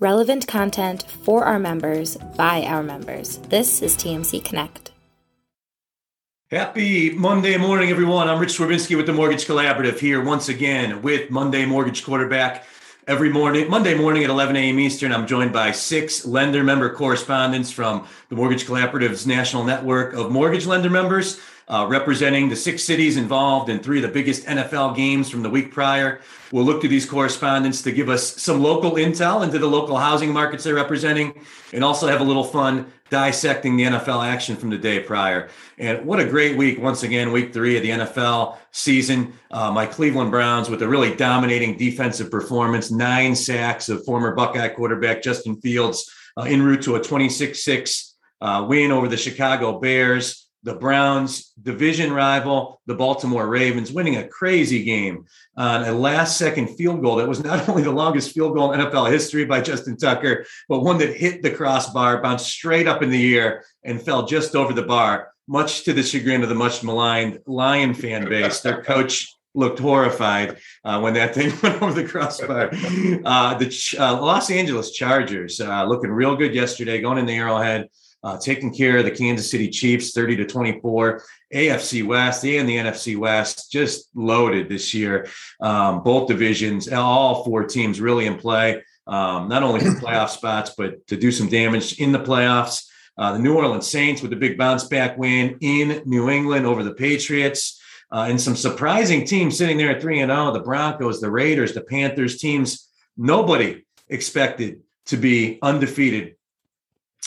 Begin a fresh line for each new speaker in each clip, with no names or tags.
relevant content for our members by our members. This is TMC Connect.
Happy Monday morning, everyone. I'm Rich Swerbinsky with the Mortgage Collaborative here once again with Monday Mortgage Quarterback. Every morning, Monday morning at 11 a.m. Eastern, I'm joined by six lender member correspondents from the Mortgage Collaborative's national network of mortgage lender members uh, representing the six cities involved in three of the biggest NFL games from the week prior. We'll look to these correspondents to give us some local intel into the local housing markets they're representing and also have a little fun dissecting the NFL action from the day prior. And what a great week, once again, week three of the NFL season. Uh, my Cleveland Browns with a really dominating defensive performance, nine sacks of former Buckeye quarterback Justin Fields uh, en route to a 26 6 uh, win over the Chicago Bears the Browns, division rival, the Baltimore Ravens, winning a crazy game on a last second field goal that was not only the longest field goal in NFL history by Justin Tucker, but one that hit the crossbar, bounced straight up in the air, and fell just over the bar, much to the chagrin of the much maligned Lion fan base. Their coach looked horrified uh, when that thing went over the crossbar. Uh, the uh, Los Angeles Chargers uh, looking real good yesterday, going in the Arrowhead uh, taking care of the Kansas City Chiefs 30 to 24. AFC West and the NFC West just loaded this year. Um, both divisions, all four teams really in play, um, not only for playoff spots, but to do some damage in the playoffs. Uh, the New Orleans Saints with a big bounce back win in New England over the Patriots. Uh, and some surprising teams sitting there at 3 and 0 the Broncos, the Raiders, the Panthers, teams nobody expected to be undefeated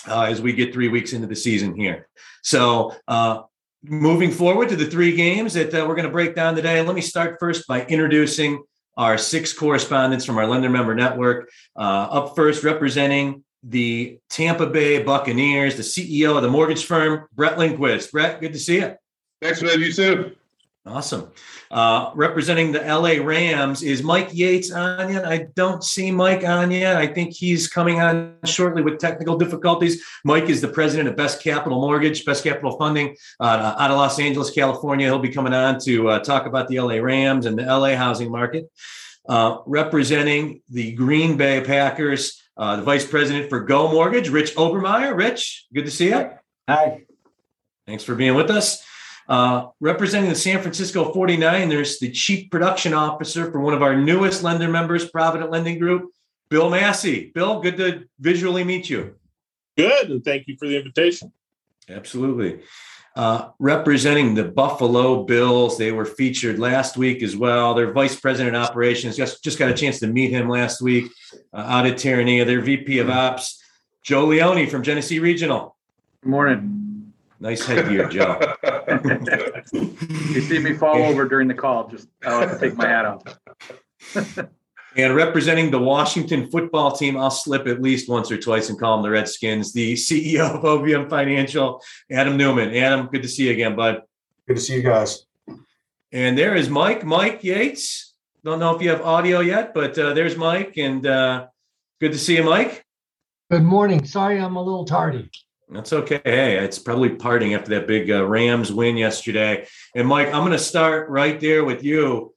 uh, as we get three weeks into the season here. So, uh, moving forward to the three games that uh, we're going to break down today, let me start first by introducing our six correspondents from our lender member network. Uh, up first, representing the Tampa Bay Buccaneers, the CEO of the mortgage firm, Brett Lindquist. Brett, good to see you.
Thanks, man. You too.
Awesome. Uh, representing the LA Rams is Mike Yates on yet. I don't see Mike on yet. I think he's coming on shortly with technical difficulties. Mike is the president of Best Capital Mortgage, Best Capital Funding uh, out of Los Angeles, California. He'll be coming on to uh, talk about the LA Rams and the LA housing market. Uh, representing the Green Bay Packers, uh, the vice president for Go Mortgage, Rich Obermeyer. Rich, good to see you.
Hi.
Thanks for being with us. Uh, representing the San Francisco 49ers, the chief production officer for one of our newest lender members, Provident Lending Group, Bill Massey. Bill, good to visually meet you.
Good, and thank you for the invitation.
Absolutely. Uh, representing the Buffalo Bills, they were featured last week as well. Their vice president of operations just, just got a chance to meet him last week uh, out at Terranea. Their VP of ops, Joe Leone from Genesee Regional.
Good morning.
Nice headgear, Joe.
you see me fall over during the call, just I'll take my hat off.
and representing the Washington football team, I'll slip at least once or twice and call them the Redskins, the CEO of OVM Financial, Adam Newman. Adam, good to see you again, bud.
Good to see you guys.
And there is Mike, Mike Yates. Don't know if you have audio yet, but uh, there's Mike, and uh, good to see you, Mike.
Good morning. Sorry, I'm a little tardy.
That's okay. Hey, it's probably parting after that big uh, Rams win yesterday. And Mike, I'm going to start right there with you.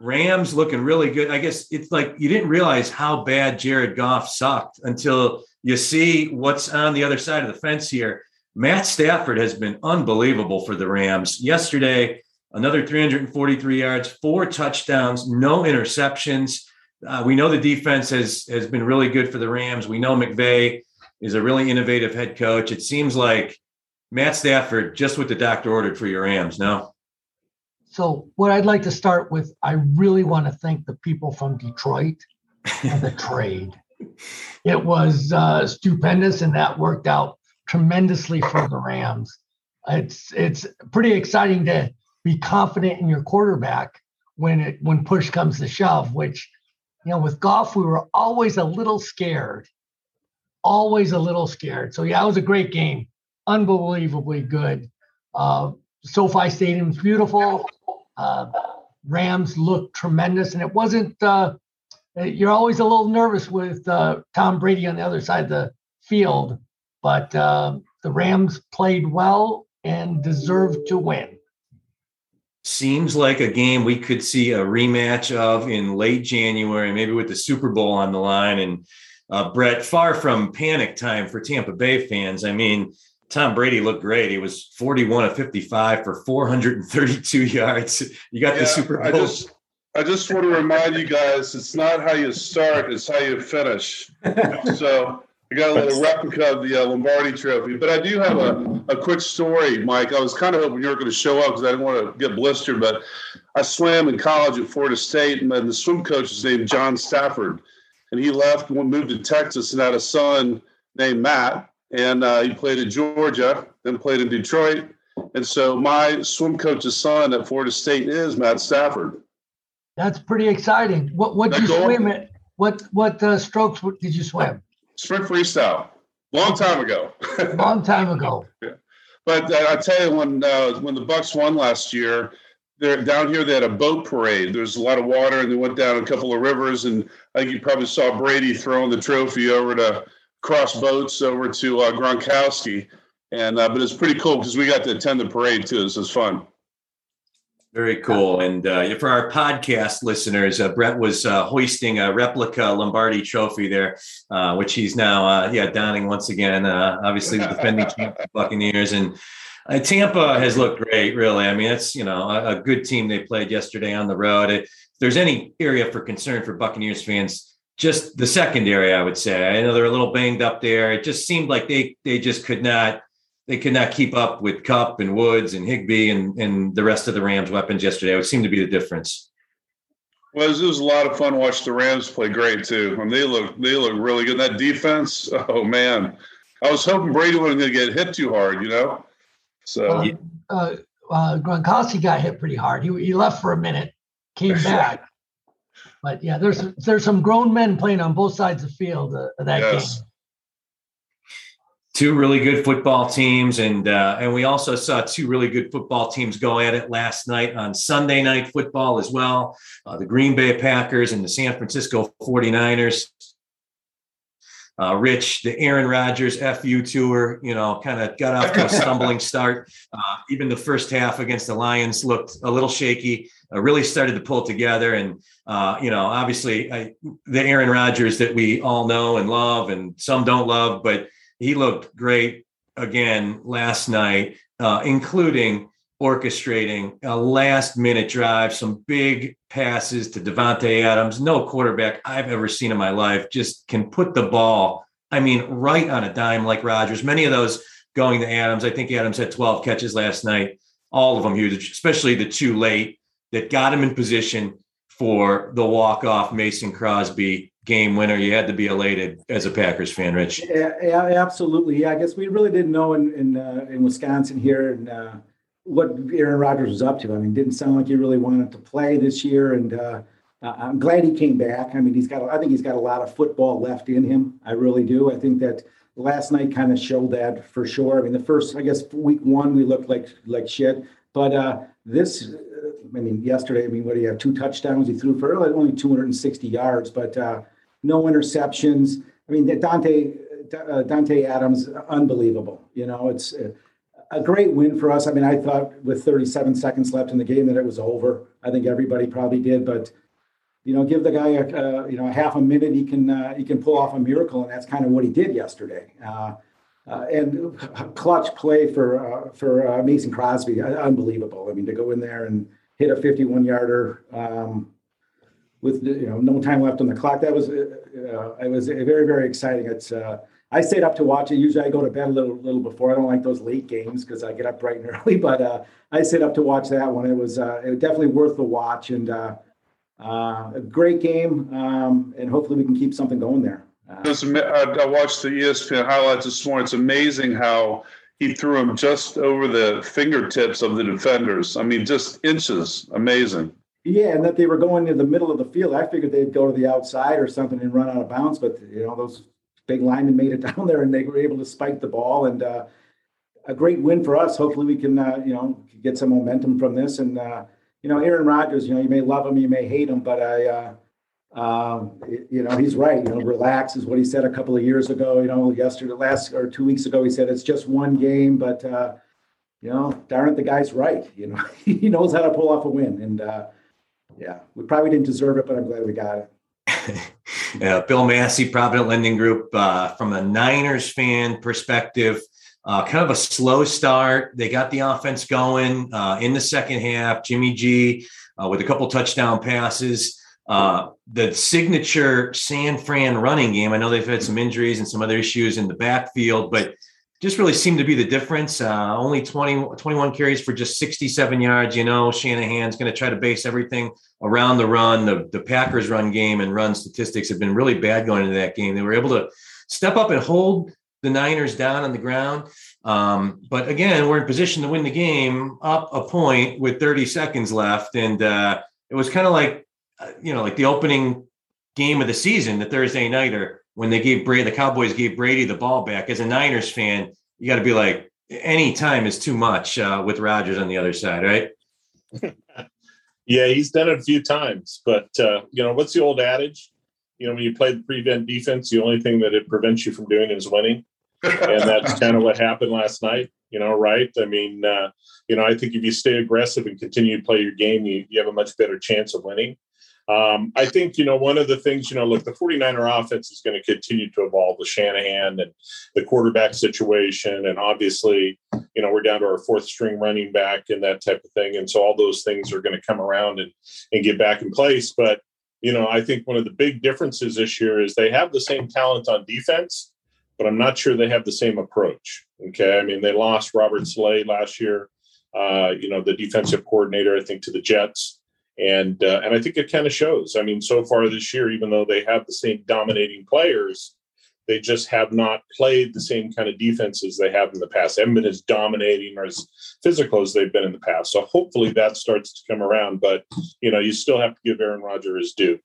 Rams looking really good. I guess it's like you didn't realize how bad Jared Goff sucked until you see what's on the other side of the fence here. Matt Stafford has been unbelievable for the Rams. Yesterday, another 343 yards, four touchdowns, no interceptions. Uh, we know the defense has has been really good for the Rams. We know McVay is a really innovative head coach. It seems like Matt Stafford just what the doctor ordered for your Rams. No.
So what I'd like to start with, I really want to thank the people from Detroit and the trade. It was uh, stupendous, and that worked out tremendously for the Rams. It's it's pretty exciting to be confident in your quarterback when it when push comes to shove. Which, you know, with Goff, we were always a little scared always a little scared. So yeah, it was a great game, unbelievably good. Uh, SoFi Stadium's beautiful. Uh, Rams looked tremendous, and it wasn't. Uh, you're always a little nervous with uh, Tom Brady on the other side of the field, but uh, the Rams played well and deserved to win.
seems like a game we could see a rematch of in late January, maybe with the Super Bowl on the line. And uh, Brett, far from panic time for Tampa Bay fans. I mean, Tom Brady looked great. He was 41 of 55 for 432 yards. You got
Yeah,
the Super
I
Bowl.
just, I just want to remind you guys, it's not how you start, it's how you finish. So I got a little replica of the uh, Lombardi Trophy, but I do have a, a quick story, Mike. I was kind of hoping you were going to show up because I didn't want to get blistered, but I swam in college at Florida State, and the swim coach is named John Stafford, and he left and moved to Texas and had a son named Matt, and uh, he played in Georgia, then played in Detroit, and so my swim coach's son at Florida State is Matt Stafford.
That's pretty exciting. What what did you
goal-
swim at? What what uh, strokes did you swim?
Sprint freestyle, long time ago.
Long time ago. yeah.
But uh, I tell you, when uh, when the Bucs won last year, they're down here. They had a boat parade. There's a lot of water, and they went down a couple of rivers. And I think you probably saw Brady throwing the trophy over to cross boats over to uh, Gronkowski. And uh, but it's pretty cool because we got to attend the parade too. This was fun.
Very cool. And uh, for our podcast listeners, uh, Brett was uh, hoisting a replica Lombardi trophy there, uh, which he's now, uh, yeah, donning once again. Uh, obviously, the defending champ of Buccaneers. And uh, Tampa has looked great, really. I mean, it's, you know, a, a good team they played yesterday on the road. If there's any area for concern for Buccaneers fans, just the secondary, I would say. I know they're a little banged up there. It just seemed like they they just could not they could not keep up with Kupp and Woods and Higbee and, and the rest of the Rams weapons yesterday. It would seem to be the difference.
Well, it was, it was a lot of fun watching the Rams play great too. I And they look they look really good. That defense, oh man, I was hoping Brady wasn't going to get hit too hard, you know. So
Uh, uh, uh, Gronkowski got hit pretty hard. He, he left for a minute, came back. But yeah, there's there's some grown men playing on both sides of the field uh, of that
Yes.
game.
Two really good football teams, and uh, and we also saw two really good football teams go at it last night on Sunday night football as well. Uh, the Green Bay Packers and the San Francisco 49ers. Uh, Rich, the Aaron Rodgers FU tour, you know, kind of got off to a stumbling start. Uh, even the first half against the Lions looked a little shaky. Uh, really started to pull together, and uh, you know, obviously, I, the Aaron Rodgers that we all know and love, and some don't love, but he looked great again last night, uh, including orchestrating a last minute drive, some big passes to Davante Adams. No quarterback I've ever seen in my life just can put the ball, I mean, right on a dime like Rodgers. Many of those going to Adams. I think Adams had 12 catches last night, all of them huge, especially the two late that got him in position for the walk off Mason Crosby game winner. You had to be elated as a Packers fan, Rich.
Yeah, yeah, absolutely. Yeah, I guess we really didn't know in in, uh, in Wisconsin here and uh, what Aaron Rodgers was up to. I mean, didn't sound like he really wanted to play this year, and uh, I'm glad he came back. I mean, he's got I think he's got a lot of football left in him. I really do. I think that last night kind of showed that for sure. I mean, the first I guess week one we looked like like shit, but uh, this. I mean, yesterday, I mean, what do you have? Two touchdowns. He threw for only 260 yards, but uh, no interceptions. I mean, Dante uh, Dante Adams, unbelievable. You know, it's a, great win for us. I mean, I thought with 37 seconds left in the game that it was over. I think everybody probably did, but you know, give the guy a you know a half a minute, he can uh, he can pull off a miracle, and that's kind of what he did yesterday. Uh, uh, and clutch play for uh, for uh, Mason Crosby, unbelievable. I mean, to go in there and hit a 51 yarder. Um, with you know no time left on the clock. That was it was very very exciting. It's I stayed up to watch it. Usually I go to bed a little little before. I don't like those late games because I get up bright and early. But uh, I stayed up to watch that one. It was uh, it was definitely worth the watch and uh, uh, a great game. Um, and hopefully we can keep something going there. Uh,
It's I watched the ESPN highlights this morning. It's amazing how he threw him just over the fingertips of the defenders. I mean, just inches. Amazing.
Yeah, and that they were going to the middle of the field. I figured they'd go to the outside or something and run out of bounds, but you know those big linemen made it down there and they were able to spike the ball and uh, a great win for us. Hopefully, we can uh, you know get some momentum from this. And uh, you know, Aaron Rodgers, you know, you may love him, you may hate him, but I. Uh, um, you know, he's right. You know, relax is what he said a couple of years ago. You know, yesterday, last or two weeks ago, he said it's just one game, but uh, you know, darn it, the guy's right. You know, he knows how to pull off a win, and uh, yeah, we probably didn't deserve it, but I'm glad we got it.
yeah, Bill Massey, Provident Lending Group, uh, from a Niners fan perspective, uh, kind of a slow start. They got the offense going uh, in the second half. Jimmy G uh, with a couple touchdown passes. Uh, the signature San Fran running game. I know they've had some injuries and some other issues in the backfield, but just really seemed to be the difference. Uh, only 20, 21 carries for just 67 yards. You know, Shanahan's going to try to base everything around the run. The, the Packers run game and run statistics have been really bad going into that game. They were able to step up and hold the Niners down on the ground. Um, but again, we're in position to win the game up a point with 30 seconds left. And uh, it was kind of like, uh, you know, like the opening game of the season, the Thursday nighter, when they gave Brady, the Cowboys gave Brady the ball back. As a Niners fan, you got to be like, any time is too much uh, with Rodgers on the other side, right?
yeah, he's done it a few times. But, uh, you know, what's the old adage? You know, when you play the prevent defense, the only thing that it prevents you from doing is winning and that's kind of what happened last night. You know, right? I mean, uh, you know, I think if you stay aggressive and continue to play your game, you, you have a much better chance of winning. Um, I think, you know, one of the things, you know, look, the 49er offense is going to continue to evolve with Shanahan and the quarterback situation. And obviously, you know, we're down to our fourth string running back and that type of thing. And so all those things are going to come around and, and get back in place. But, you know, I think one of the big differences this year is they have the same talent on defense but I'm not sure they have the same approach. Okay. I mean, they lost Robert Saleh last year, uh, you know, the defensive coordinator, I think, to the Jets. And, uh, and I think it kind of shows. I mean, so far this year, even though they have the same dominating players, they just have not played the same kind of defenses they have in the past. Haven't been as dominating or as physical as they've been in the past. So hopefully that starts to come around. But, you know, you still have to give Aaron Rodgers his due.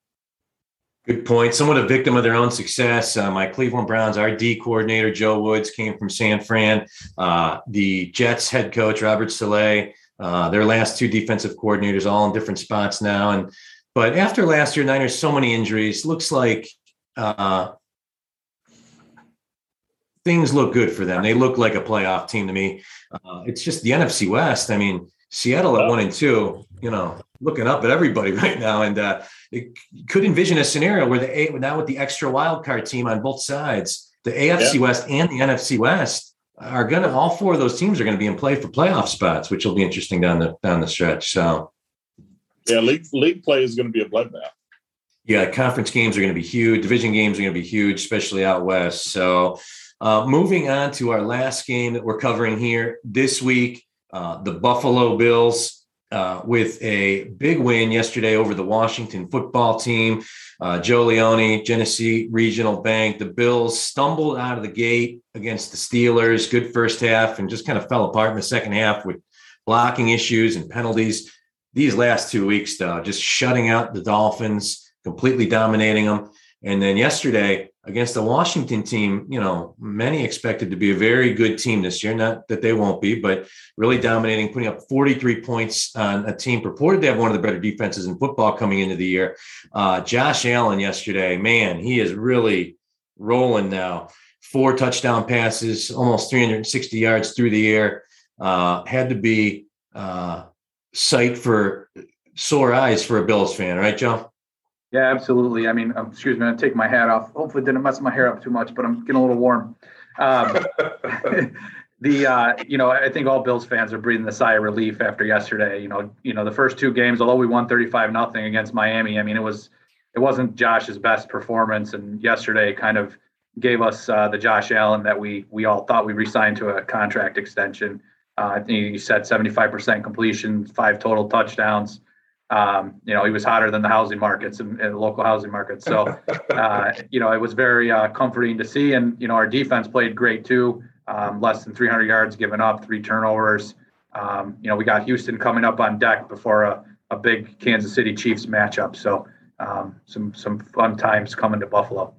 Good point. Somewhat a victim of their own success. Uh, my Cleveland Browns RD coordinator, Joe Woods, came from San Fran. Uh, the Jets head coach, Robert Saleh, uh, their last two defensive coordinators, all in different spots now. And but after last year, Niners so many injuries. Looks like uh, things look good for them. They look like a playoff team to me. Uh, it's just the NFC West. I mean, Seattle at one and two. You know, looking up at everybody right now, and uh, it could envision a scenario where the now with the extra wild card team on both sides, the AFC yeah. West and the NFC West are going to all four of those teams are going to be in play for playoff spots, which will be interesting down the down the stretch. So,
yeah, league league play is going to be a bloodbath.
Yeah, conference games are going to be huge. Division games are going to be huge, especially out west. So, uh, moving on to our last game that we're covering here this week, uh, the Buffalo Bills uh, with a big win yesterday over the Washington football team. Uh, Joe Leone, Genesee Regional Bank. The Bills stumbled out of the gate against the Steelers. Good first half and just kind of fell apart in the second half with blocking issues and penalties. These last two weeks, though, just shutting out the Dolphins, completely dominating them. And then yesterday against the Washington team, you know, many expected to be a very good team this year. Not that they won't be, but really dominating, putting up 43 points on a team purported to have one of the better defenses in football coming into the year. Uh, Josh Allen yesterday, man, he is really rolling now. Four touchdown passes, almost 360 yards through the air. Uh, had to be uh, sight for sore eyes for a Bills fan, right, Joe?
Yeah, absolutely. I mean, um, excuse me, I'm take my hat off. Hopefully, didn't mess my hair up too much, but I'm getting a little warm. Um, the uh, you know, I think all Bills fans are breathing a sigh of relief after yesterday. You know, you know, the first two games, although we won 35 nothing against Miami, I mean, it was it wasn't Josh's best performance, and yesterday kind of gave us uh, the Josh Allen that we we all thought we re-signed to a contract extension. Uh, I think you said 75% completion, five total touchdowns um, you know, he was hotter than the housing markets and, and local housing markets. So, uh, you know, it was very uh, comforting to see. And, you know, our defense played great too. Um, less than 300 yards given up, three turnovers. Um, you know, we got Houston coming up on deck before a, a big Kansas City Chiefs matchup. So, um, some some fun times coming to Buffalo.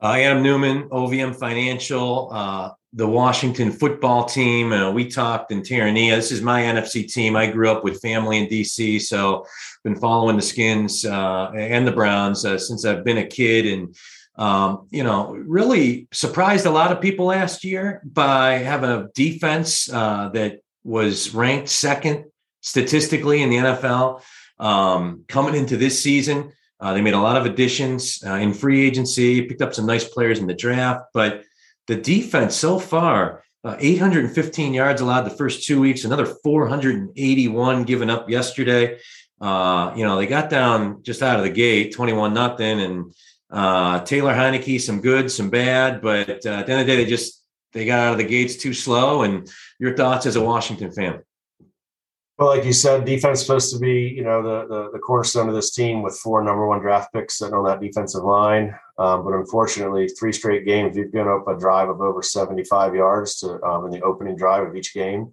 Uh, Adam Newman, OVM Financial. Uh, the Washington football team. Uh, we talked in Terranea. This is my NFC team. I grew up with family in DC, so been following the Skins uh, and the Browns uh, since I've been a kid. And um, you know, really surprised a lot of people last year by having a defense uh, that was ranked second statistically in the NFL um, coming into this season. Uh, they made a lot of additions uh, in free agency, picked up some nice players in the draft, but the defense so far, uh, 815 yards allowed the first two weeks, another 481 given up yesterday. Uh, you know, they got down just out of the gate, 21 nothing, and uh, Taylor Heinicke, some good, some bad, but uh, at the end of the day, they just they got out of the gates too slow. And your thoughts as a Washington fan?
Well, like you said, defense supposed to be, you know, the, the, the cornerstone of this team with four number one draft picks sitting on that defensive line. Um, but unfortunately, three straight games, we've given up a drive of over 75 yards to um, in the opening drive of each game.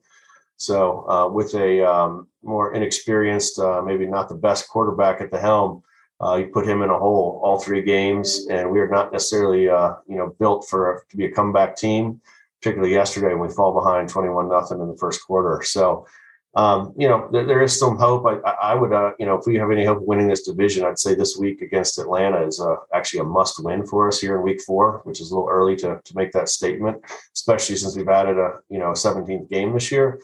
So uh, with a um, more inexperienced, uh, maybe not the best quarterback at the helm, uh, you put him in a hole all three games, and we are not necessarily uh, you know built for to be a comeback team. Particularly yesterday, when we fall behind twenty-one nothing in the first quarter. So, um, you know, there, there is some hope. I, I would, uh, you know, if we have any hope of winning this division, I'd say this week against Atlanta is uh, actually a must-win for us here in Week Four, which is a little early to to make that statement, especially since we've added a you know a 17th game this year.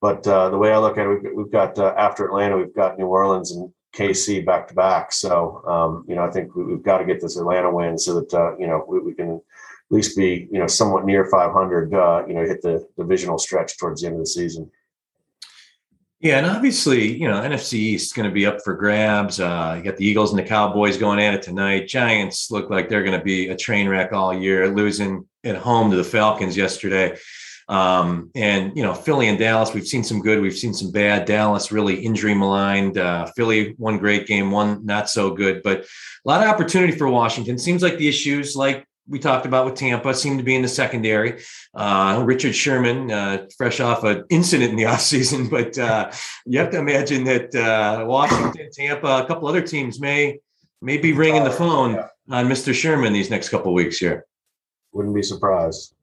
But uh, the way I look at it, we've, we've got uh, after Atlanta, we've got New Orleans and KC back to back. So, um, you know, I think we, have got to get this Atlanta win so that, uh, you know, we, we, can at least be, you know, somewhat near 500, uh, you know, hit the divisional stretch towards the end of the season.
Yeah, and obviously, you know, NFC East is going to be up for grabs. Uh, you got the Eagles and the Cowboys going at it tonight. Giants look like they're going to be a train wreck all year, losing at home to the Falcons yesterday. Um, and you know, Philly and Dallas, we've seen some good, we've seen some bad. Dallas really injury maligned. Uh, Philly one great game, one not so good, but a lot of opportunity for Washington. Seems like the issues, like we talked about with Tampa, seem to be in the secondary. Uh, Richard Sherman, uh, fresh off an incident in the offseason, but uh, you have to imagine that uh, Washington, Tampa, a couple other teams may may be ringing the phone on Mr. Sherman these next couple weeks here.
Wouldn't be surprised.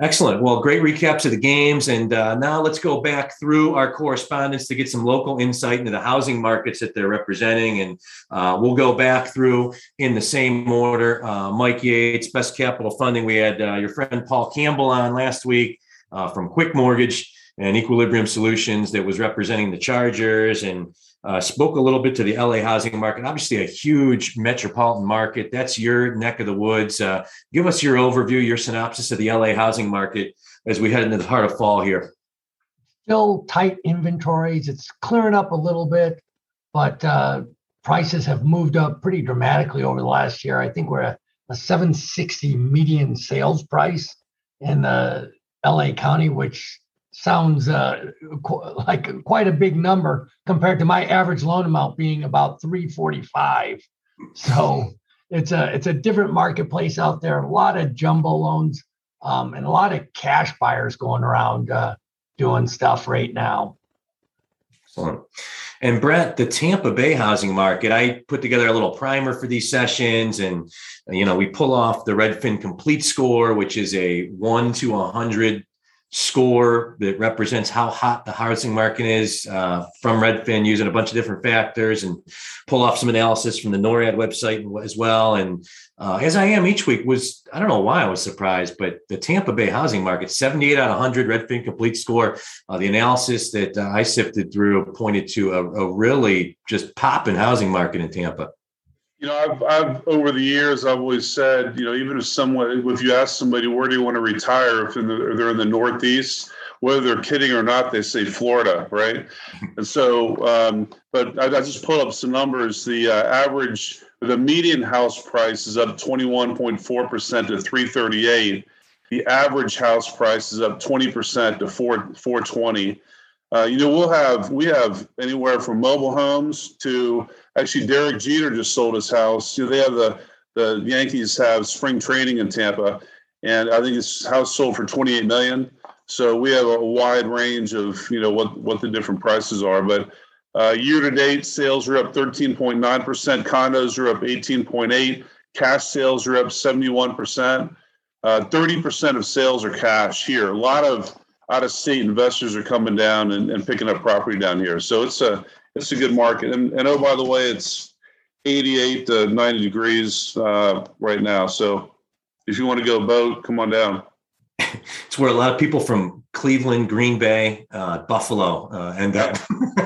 Excellent. Well, great recaps of the games. And uh, now let's go back through our correspondence to get some local insight into the housing markets that they're representing. And uh, we'll go back through in the same order. Uh, Mike Yates, Best Capital Funding. We had uh, your friend Paul Campbell on last week uh, from Quick Mortgage and Equilibrium Solutions that was representing the Chargers and uh, spoke a little bit to the LA housing market. Obviously, a huge metropolitan market. That's your neck of the woods. Uh, give us your overview, your synopsis of the LA housing market as we head into the heart of fall here.
Still tight inventories. It's clearing up a little bit, but uh, prices have moved up pretty dramatically over the last year. I think we're at a 760 median sales price in the LA County, which sounds uh, qu- like quite a big number compared to my average loan amount being about 345 so it's a it's a different marketplace out there a lot of jumbo loans um, and a lot of cash buyers going around uh, doing stuff right now.
Excellent. And Brett, the Tampa Bay housing market, I put together a little primer for these sessions, and you know we pull off the Redfin Compete Score, which is a one to a hundred score that represents how hot the housing market is uh, from Redfin using a bunch of different factors and pull off some analysis from the Norada website as well. And uh, as I am each week was, I don't know why I was surprised, but the Tampa Bay housing market, 78 out of 100 Redfin Compete score. Uh, the analysis that uh, I sifted through pointed to a, a really just popping housing market in Tampa.
You know, I've, I've over the years, I've always said, you know, even if someone, if you ask somebody where do you want to retire, if the, they're in the Northeast, whether they're kidding or not, they say Florida, right? And so, um, but I, I, just pulled up some numbers. The uh, average, the median house price is up 21.4 percent to 338. The average house price is up 20 percent to 4 420. Uh, you know, we'll have we have anywhere from mobile homes to actually Derek Jeter just sold his house. You know, they have the the Yankees have spring training in Tampa, and I think his house sold for 28 million. So we have a wide range of you know what what the different prices are, but uh, year to date sales are up 13.9 percent. Condos are up 18.8. Cash sales are up 71 percent. Uh, 30 percent of sales are cash here. A lot of out of state investors are coming down and, and picking up property down here. So it's a it's a good market. And, and oh, by the way, it's 88 to 90 degrees uh, right now. So if you want to go boat, come on down.
it's where a lot of people from Cleveland, Green Bay, uh, Buffalo uh, end up.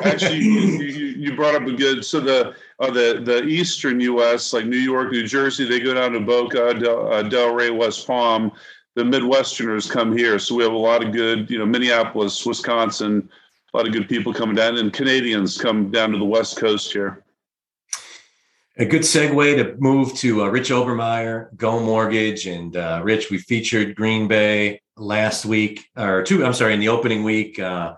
Actually, you, you, brought up a good. So the uh, the the eastern U.S. like New York, New Jersey, they go down to Boca, Del, uh, Delray, West Palm. The Midwesterners come here, so we have a lot of good. You know, Minneapolis, Wisconsin, a lot of good people coming down, and Canadians come down to the West Coast here.
A good segue to move to uh, Rich Obermeyer, Go Mortgage, and uh, Rich. We featured Green Bay last week, or two. I'm sorry, in the opening week uh,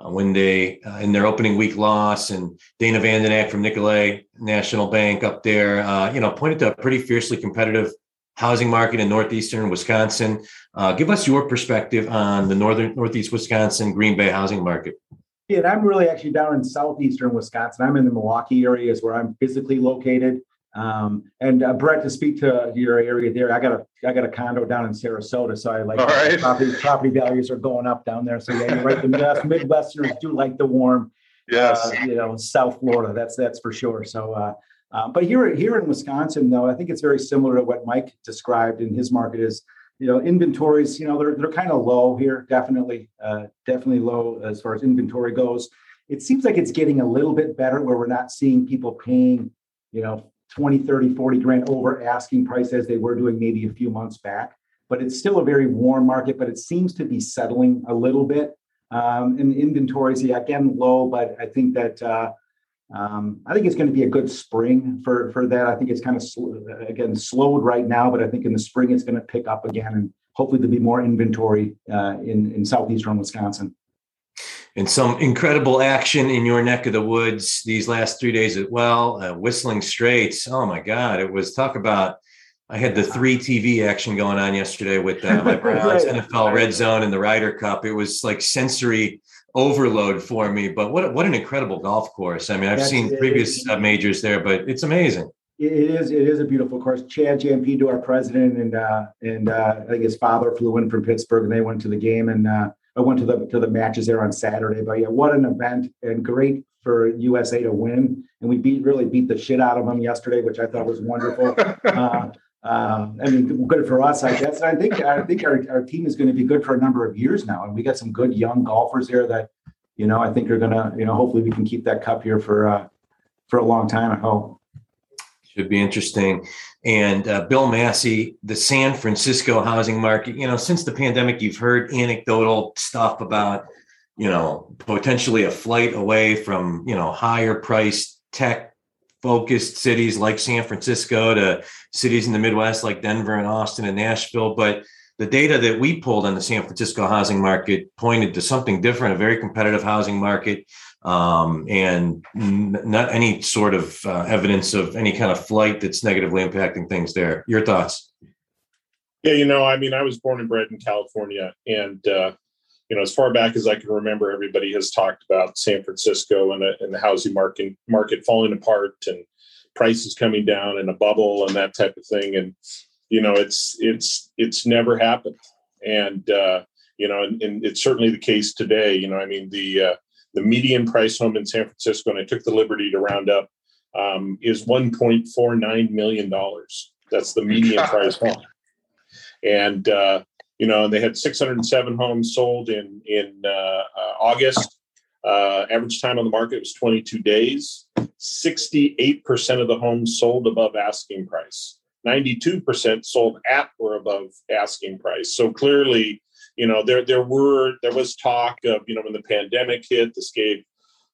when they uh, in their opening week loss, and Dana Vandenack from Nicolet National Bank up there, uh, you know, pointed to a pretty fiercely competitive housing market in northeastern Wisconsin. Uh, give us your perspective on the northern northeast Wisconsin Green Bay housing market.
Yeah, and I'm really actually down in southeastern Wisconsin. I'm in the Milwaukee area, is where I'm physically located. Um, and uh, Brett, to speak to your area there, I got a I got a condo down in Sarasota, so I like
right.
property property values are going up down there. So yeah, you're right. The Midwesterners do like the warm.
Yes.
Uh, you know, South Florida. That's that's for sure. So, uh, uh, but here here in Wisconsin, though, I think it's very similar to what Mike described in his market. Is you know inventories you know they're, they're kind of low here definitely uh, definitely low as far as inventory goes it seems like it's getting a little bit better where we're not seeing people paying you know 20 30 40 grand over asking price as they were doing maybe a few months back but it's still a very warm market but it seems to be settling a little bit um, and inventories yeah again low but i think that uh, um, I think it's going to be a good spring for for that. I think it's kind of sl- again slowed right now, but I think in the spring it's going to pick up again, and hopefully there'll be more inventory uh, in in southeastern Wisconsin.
And some incredible action in your neck of the woods these last three days as well. Uh, Whistling Straits. Oh my God, it was talk about. I had the three TV action going on yesterday with uh, my Browns, NFL Red Zone, and the Ryder Cup. It was like sensory overload for me. But what what an incredible golf course! I mean, I've That's, seen previous uh, majors there, but it's amazing.
It is it is a beautiful course. Chad Jampito, our president, and uh, and uh, I think his father flew in from Pittsburgh, and they went to the game, and uh, I went to the to the matches there on Saturday. But yeah, what an event and great for USA to win, and we beat really beat the shit out of them yesterday, which I thought was wonderful. Uh, um, I mean, good for us, I guess. I think I think our, our team is going to be good for a number of years now, and we got some good young golfers here that, you know, I think are going to, you know, hopefully we can keep that cup here for uh, for a long time. I hope.
Should be interesting. And uh, Bill Massey, the San Francisco housing market. You know, since the pandemic, you've heard anecdotal stuff about, you know, potentially a flight away from you know higher priced tech focused cities like San Francisco to cities in the Midwest like Denver and Austin and Nashville. But the data that we pulled on the San Francisco housing market pointed to something different, a very competitive housing market, um, and n- not any sort of uh, evidence of any kind of flight that's negatively impacting things there. Your thoughts?
Yeah, you know, I mean, I was born and bred in California, and uh, you know, as far back as I can remember, everybody has talked about San Francisco and, and the housing market market falling apart and prices coming down and a bubble and that type of thing. And you know, it's it's it's never happened. And uh, you know, and, and, it's certainly the case today. You know, I mean, the uh, the median price home in San Francisco, and I took the liberty to round up, um, is one point four nine million dollars. That's the median price home. And uh, you know, and they had 607 homes sold in in uh, uh, August. Uh, average time on the market was 22 days. 68% of the homes sold above asking price. 92% sold at or above asking price. So clearly, you know, there there were there was talk of you know when the pandemic hit, this gave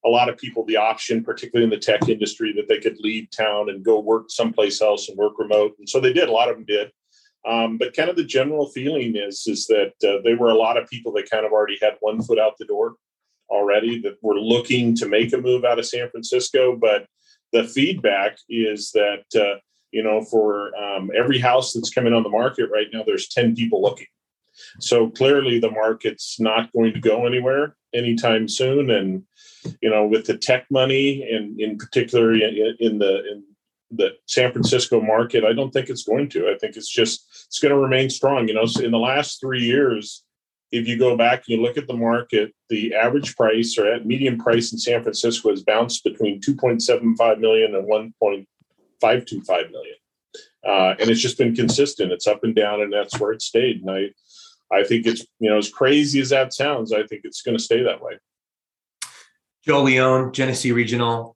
a lot of people the option, particularly in the tech industry, that they could leave town and go work someplace else and work remote. And so they did. A lot of them did. Um, but kind of the general feeling is is that uh, there were a lot of people that kind of already had one foot out the door already that were looking to make a move out of San Francisco. But the feedback is that uh, you know for um, every house that's coming on the market right now, there's ten people looking. So clearly, the market's not going to go anywhere anytime soon. And you know, with the tech money, and in particular in, in the in the San Francisco market, I don't think it's going to. I think it's just it's going to remain strong. You know, so in the last three years, if you go back and you look at the market, the average price or at median price in San Francisco has bounced between 2.75 million and 525 million. Uh, and it's just been consistent. It's up and down, and that's where it stayed. And I, I think it's you know as crazy as that sounds, I think it's going to stay that way.
Joe Leone, Genesee Regional,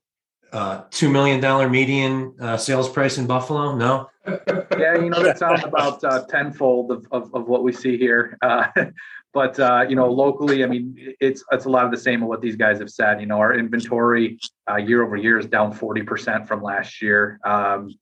uh, two million dollar median uh, sales price in Buffalo. No.
yeah, you know that sounds about uh, tenfold of, of, of what we see here. Uh, but uh, you know, locally, I mean, it's it's a lot of the same of what these guys have said. You know, our inventory uh, year over year is down forty percent from last year. Um,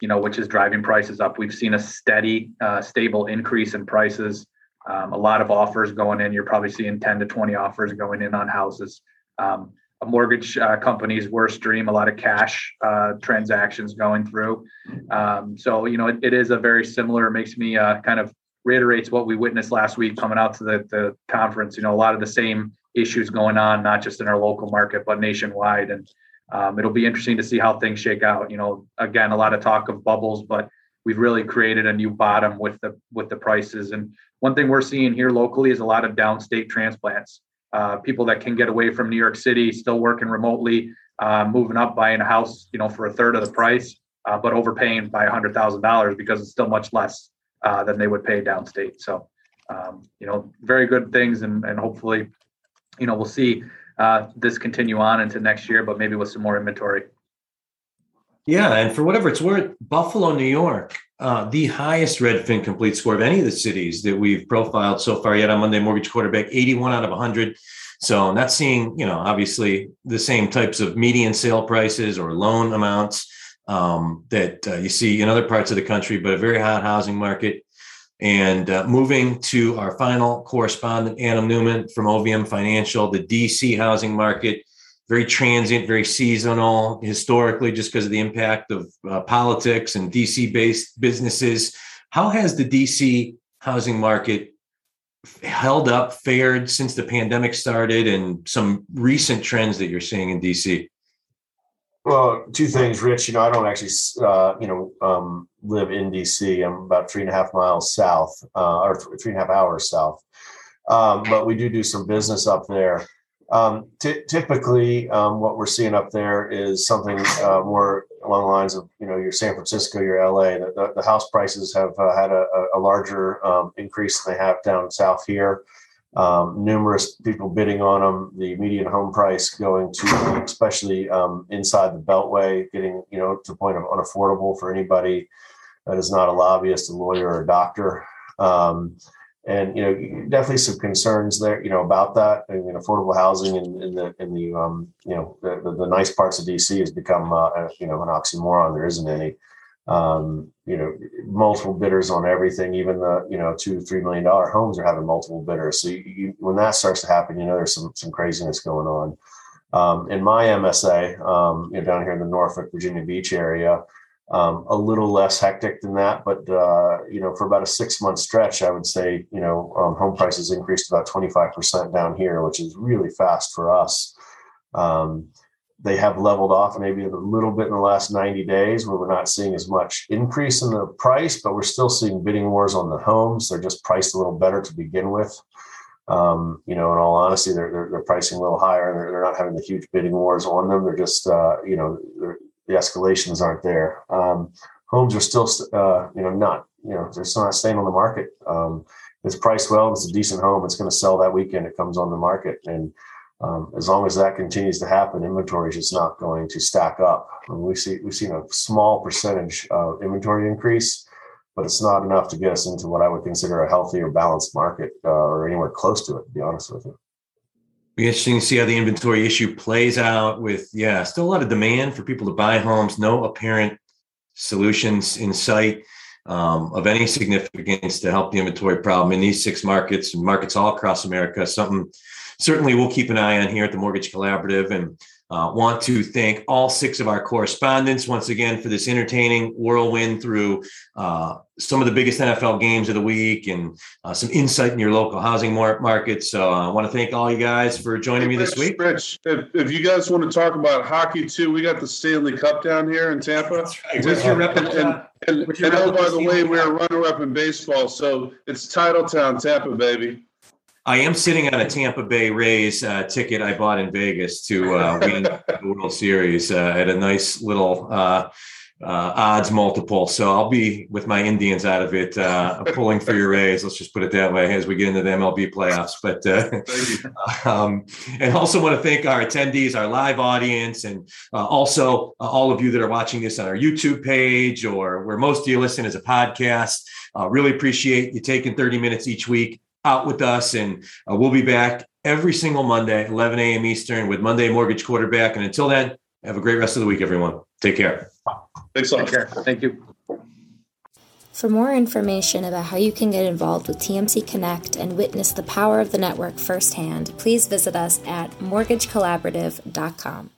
you know, which is driving prices up. We've seen a steady, uh, stable increase in prices. Um, a lot of offers going in. You're probably seeing ten to twenty offers going in on houses. Um, mortgage uh, company's worst dream, a lot of cash uh, transactions going through. Um, so, you know, it, it is a very similar, makes me uh, kind of reiterates what we witnessed last week coming out to the, the conference. You know, a lot of the same issues going on, not just in our local market, but nationwide. And um, it'll be interesting to see how things shake out. You know, again, a lot of talk of bubbles, but we've really created a new bottom with the with the prices. And one thing we're seeing here locally is a lot of downstate transplants uh, people that can get away from New York City, still working remotely, uh, moving up, buying a house, you know, for a third of the price, uh, but overpaying by hundred thousand dollars because it's still much less uh, than they would pay downstate. So, um, you know, very good things, and and hopefully, you know, we'll see uh, this continue on into next year, but maybe with some more inventory.
Yeah, and for whatever it's worth, Buffalo, New York, uh, the highest Redfin Compete score of any of the cities that we've profiled so far yet on Monday Mortgage Quarterback, 81 out of 100. So not seeing, you know, obviously the same types of median sale prices or loan amounts um, that uh, you see in other parts of the country, but a very hot housing market. And uh, moving to our final correspondent, Adam Newman from OVM Financial, the DC housing market very transient, very seasonal historically, just because of the impact of uh, politics and DC based businesses. How has the DC housing market held up, fared since the pandemic started, and some recent trends that you're seeing in DC?
Well, two things, Rich. You know, I don't actually, uh, you know, um, live in DC. I'm about three and a half miles south, uh, or three and a half hours south. Um, but we do do some business up there. Um, t- typically, um, what we're seeing up there is something uh, more along the lines of you know your San Francisco, your LA. The, the, the house prices have uh, had a, a larger um, increase than they have down south here. Um, numerous people bidding on them. The median home price going to, especially um, inside the Beltway, getting you know to the point of unaffordable for anybody that is not a lobbyist, a lawyer, or a doctor. And you know definitely some concerns there you know about that. I mean, affordable housing in, in the in the um, you know the, the, the, nice parts of dc has become uh, a, you know an oxymoron. There isn't any um, you know multiple bidders on everything. Even the you know two three million dollar homes are having multiple bidders. So you, you, when that starts to happen you know there's some some craziness going on. Um, in my msa um, you know down here in the norfolk virginia beach area um, a little less hectic than that, but uh, you know, for about a six month stretch, I would say you know um, home prices increased about twenty five percent down here, which is really fast for us. Um, they have leveled off maybe a little bit in the last 90 days where we're not seeing as much increase in the price, but we're still seeing bidding wars on the homes. They're just priced a little better to begin with. Um, you know, in all honesty, they're, they're, they're pricing a little higher and they're, they're, not having the huge bidding wars on them. They're just, uh, you know, the escalations aren't there. Um, homes are still, uh, you know, not, you know, they're still not staying on the market. Um, it's priced well. It's a decent home. It's going to sell that weekend. It comes on the market, and um, as long as that continues to happen, inventory is just not going to stack up. We see we've seen a small percentage of inventory increase, but it's not enough to get us into what I would consider a healthy or balanced market, uh, or anywhere close to it. To be honest with you
be interesting to see how the inventory issue plays out with yeah still a lot of demand for people to buy homes. No apparent solutions in sight um, of any significance to help the inventory problem in these six markets markets all across america. Something certainly we'll keep an eye on here at the mortgage collaborative and uh, want to thank all six of our correspondents once again for this entertaining whirlwind through uh, some of the biggest NFL games of the week and uh, some insight in your local housing market. So uh, I want to thank all you guys for joining hey, me this week.
Rich, if, if, you guys want to talk about hockey too, we got the Stanley Cup down here in Tampa. That's
right. Where's your rep? And,
and, and, and oh, by the way, we're a runner-up in baseball, so it's Titletown, Tampa, baby.
I am sitting on a Tampa Bay Rays uh, ticket I bought in Vegas to uh, win the World Series uh, at a nice little uh, uh, odds multiple. So I'll be with my Indians out of it, uh, pulling for your Rays. Let's just put it that way as we get into the MLB playoffs. But uh, um, and also want to thank our attendees, our live audience, and uh, also uh, all of you that are watching this on our YouTube page or where most of you listen as a podcast. Uh, really appreciate you taking 30 minutes each week out with us, and uh, we'll be back every single Monday, 11 a.m. Eastern, with Monday Mortgage Quarterback. And until then, have a great rest of the week, everyone. Take care.
Thanks a lot.
Take care. Thank you.
For more information about how you can get involved with TMC Connect and witness the power of the network firsthand, please visit us at mortgagecollaborative.com.